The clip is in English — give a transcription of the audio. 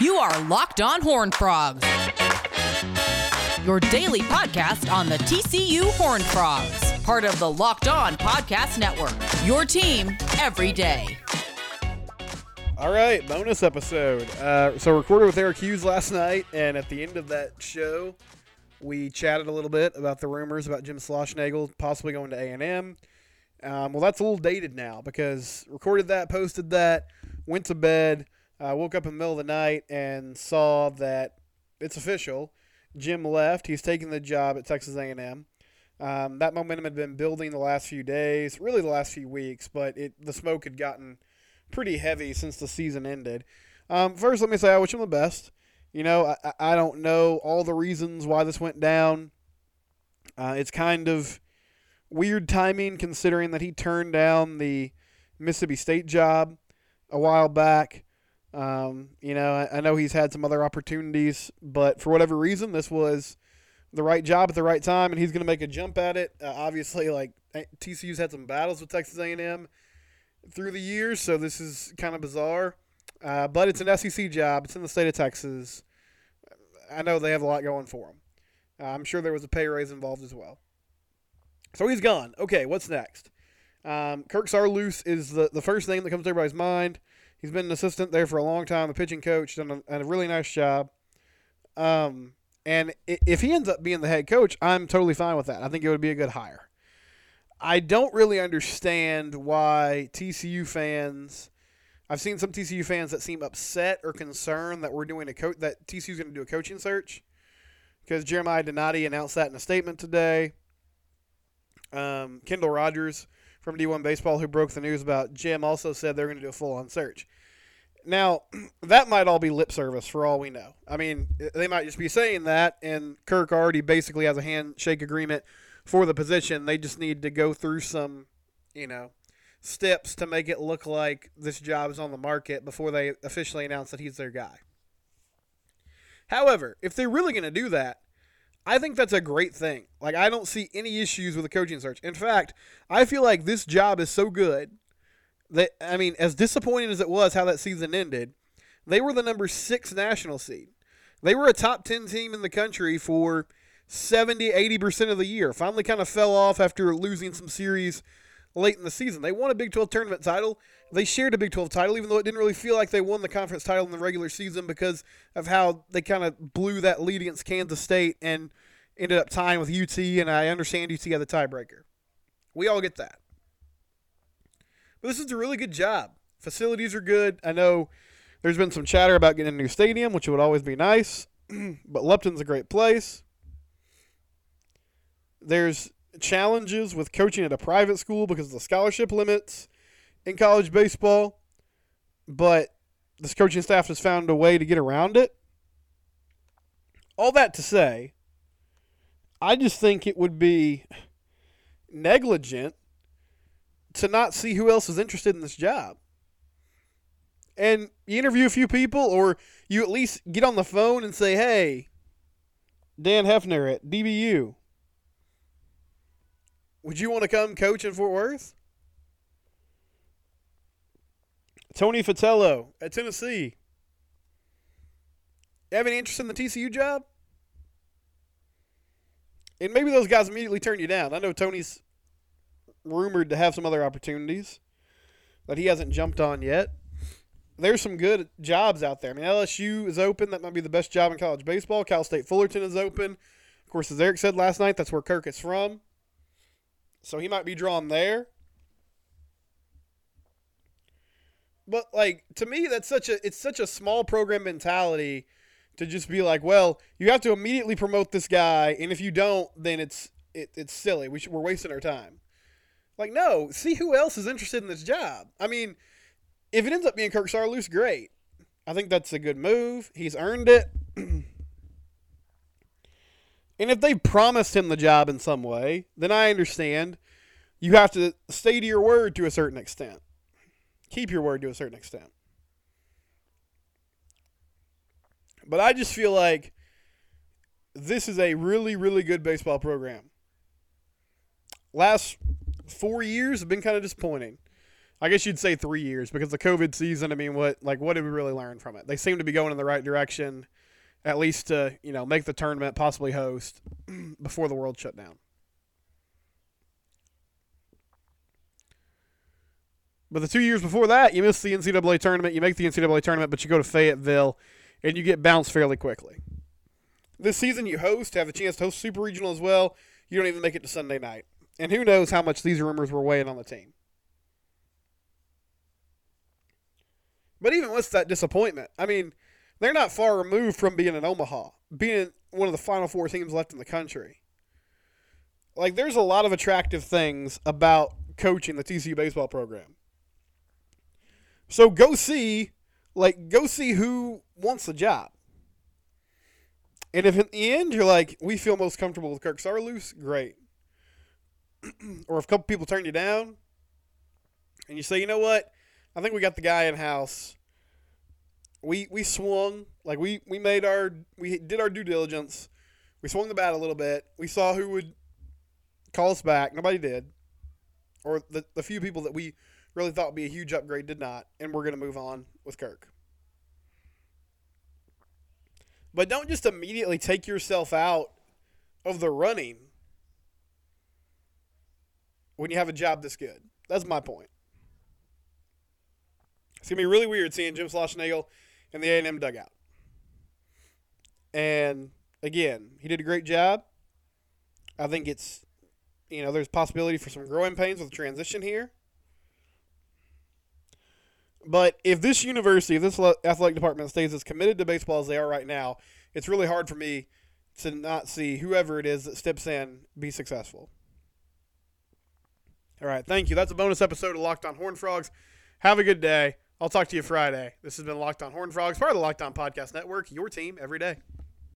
You are Locked On Horn Frogs, your daily podcast on the TCU Horn Frogs, part of the Locked On Podcast Network. Your team every day. All right, bonus episode. Uh, so recorded with Eric Hughes last night, and at the end of that show, we chatted a little bit about the rumors about Jim Schlossnagle possibly going to A and M. Um, well, that's a little dated now because recorded that, posted that, went to bed, uh, woke up in the middle of the night and saw that it's official. Jim left. He's taking the job at Texas A&M. Um, that momentum had been building the last few days, really the last few weeks, but it the smoke had gotten pretty heavy since the season ended. Um, first, let me say I wish him the best. You know, I, I don't know all the reasons why this went down. Uh, it's kind of weird timing considering that he turned down the Mississippi State job a while back. Um, you know, I, I, know he's had some other opportunities, but for whatever reason, this was the right job at the right time, and he's going to make a jump at it. Uh, obviously, like TCU's had some battles with Texas A&M through the years, so this is kind of bizarre. Uh, but it's an SEC job. It's in the state of Texas. I know they have a lot going for them. Uh, I'm sure there was a pay raise involved as well. So he's gone. Okay, what's next? Um, Kirk Saarloos is the, the first thing that comes to everybody's mind. He's been an assistant there for a long time, the pitching coach, done a, a really nice job. Um, and if he ends up being the head coach, I'm totally fine with that. I think it would be a good hire. I don't really understand why TCU fans. I've seen some TCU fans that seem upset or concerned that we're doing a coach that TCU's going to do a coaching search because Jeremiah Donati announced that in a statement today. Um, Kendall Rogers from D1 Baseball, who broke the news about Jim, also said they're going to do a full on search. Now, that might all be lip service for all we know. I mean, they might just be saying that, and Kirk already basically has a handshake agreement for the position. They just need to go through some, you know, steps to make it look like this job is on the market before they officially announce that he's their guy. However, if they're really going to do that, I think that's a great thing. Like I don't see any issues with the coaching search. In fact, I feel like this job is so good that I mean, as disappointing as it was how that season ended, they were the number 6 national seed. They were a top 10 team in the country for 70, 80% of the year. Finally kind of fell off after losing some series late in the season. They won a Big 12 tournament title. They shared a Big 12 title, even though it didn't really feel like they won the conference title in the regular season because of how they kind of blew that lead against Kansas State and ended up tying with UT. And I understand UT had the tiebreaker. We all get that. But this is a really good job. Facilities are good. I know there's been some chatter about getting a new stadium, which would always be nice, but Lupton's a great place. There's challenges with coaching at a private school because of the scholarship limits in college baseball, but this coaching staff has found a way to get around it. All that to say, I just think it would be negligent to not see who else is interested in this job. And you interview a few people, or you at least get on the phone and say, hey, Dan Heefner at DBU, would you want to come coach in Fort Worth? Tony Vitello at Tennessee. Have any interest in the TCU job? And maybe those guys immediately turn you down. I know Tony's rumored to have some other opportunities that he hasn't jumped on yet. There's some good jobs out there. I mean, LSU is open. That might be the best job in college baseball. Cal State Fullerton is open. Of course, as Eric said last night, that's where Kirk is from. So he might be drawn there. But like to me that's such a it's such a small program mentality to just be like, well, you have to immediately promote this guy and if you don't, then it's it, it's silly. We should, we're wasting our time. Like no, see who else is interested in this job. I mean, if it ends up being Kirk Saarloos, great. I think that's a good move. He's earned it. And if they promised him the job in some way, then I understand you have to stay to your word to a certain extent. Keep your word to a certain extent. But I just feel like this is a really, really good baseball program. Last four years have been kind of disappointing. I guess you'd say three years because the COVID season. I mean, what like what did we really learn from it? They seem to be going in the right direction, at least to you know make the tournament, possibly host before the world shut down. But the two years before that, you miss the NCAA tournament, you make the NCAA tournament, but you go to Fayetteville and you get bounced fairly quickly. This season, you host, have a chance to host Super Regional as well. You don't even make it to Sunday night. And who knows how much these rumors were weighing on the team. But even with that disappointment, I mean, they're not far removed from being in Omaha, being one of the final four teams left in the country. Like, there's a lot of attractive things about coaching the TCU baseball program. So go see, like, go see who wants the job. And if in the end you're like, we feel most comfortable with Kirk Saarloos, great. or if a couple people turn you down, and you say, you know what, I think we got the guy in house. We we swung like we we made our we did our due diligence. We swung the bat a little bit. We saw who would call us back. Nobody did, or the the few people that we really thought would be a huge upgrade did not, and we're going to move on with Kirk. But don't just immediately take yourself out of the running when you have a job this good. That's my point. It's gonna be really weird seeing Jim Schlossnagle in the A and M dugout. And again, he did a great job. I think it's you know there's possibility for some growing pains with transition here. But if this university, if this athletic department stays as committed to baseball as they are right now, it's really hard for me to not see whoever it is that steps in be successful. All right, thank you. That's a bonus episode of Locked On Horn Frogs. Have a good day. I'll talk to you Friday. This has been Locked On Horn Frogs, part of the Locked On Podcast Network, your team every day.